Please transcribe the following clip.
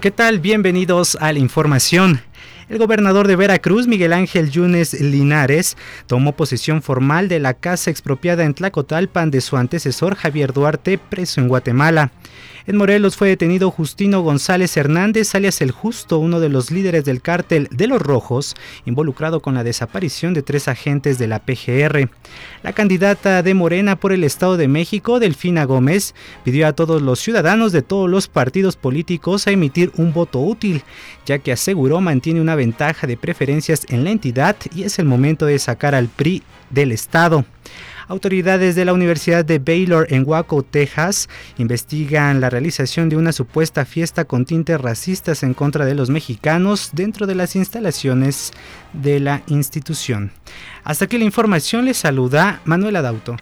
¿Qué tal? Bienvenidos a la información. El gobernador de Veracruz, Miguel Ángel Yunes Linares, tomó posesión formal de la casa expropiada en Tlacotalpan de su antecesor Javier Duarte, preso en Guatemala. En Morelos fue detenido Justino González Hernández, alias El Justo, uno de los líderes del cártel de los Rojos, involucrado con la desaparición de tres agentes de la PGR. La candidata de Morena por el Estado de México, Delfina Gómez, pidió a todos los ciudadanos de todos los partidos políticos a emitir un voto útil, ya que aseguró mantiene una ventaja de preferencias en la entidad y es el momento de sacar al PRI del Estado. Autoridades de la Universidad de Baylor en Waco, Texas, investigan la realización de una supuesta fiesta con tintes racistas en contra de los mexicanos dentro de las instalaciones de la institución. Hasta aquí la información les saluda Manuela Dauto.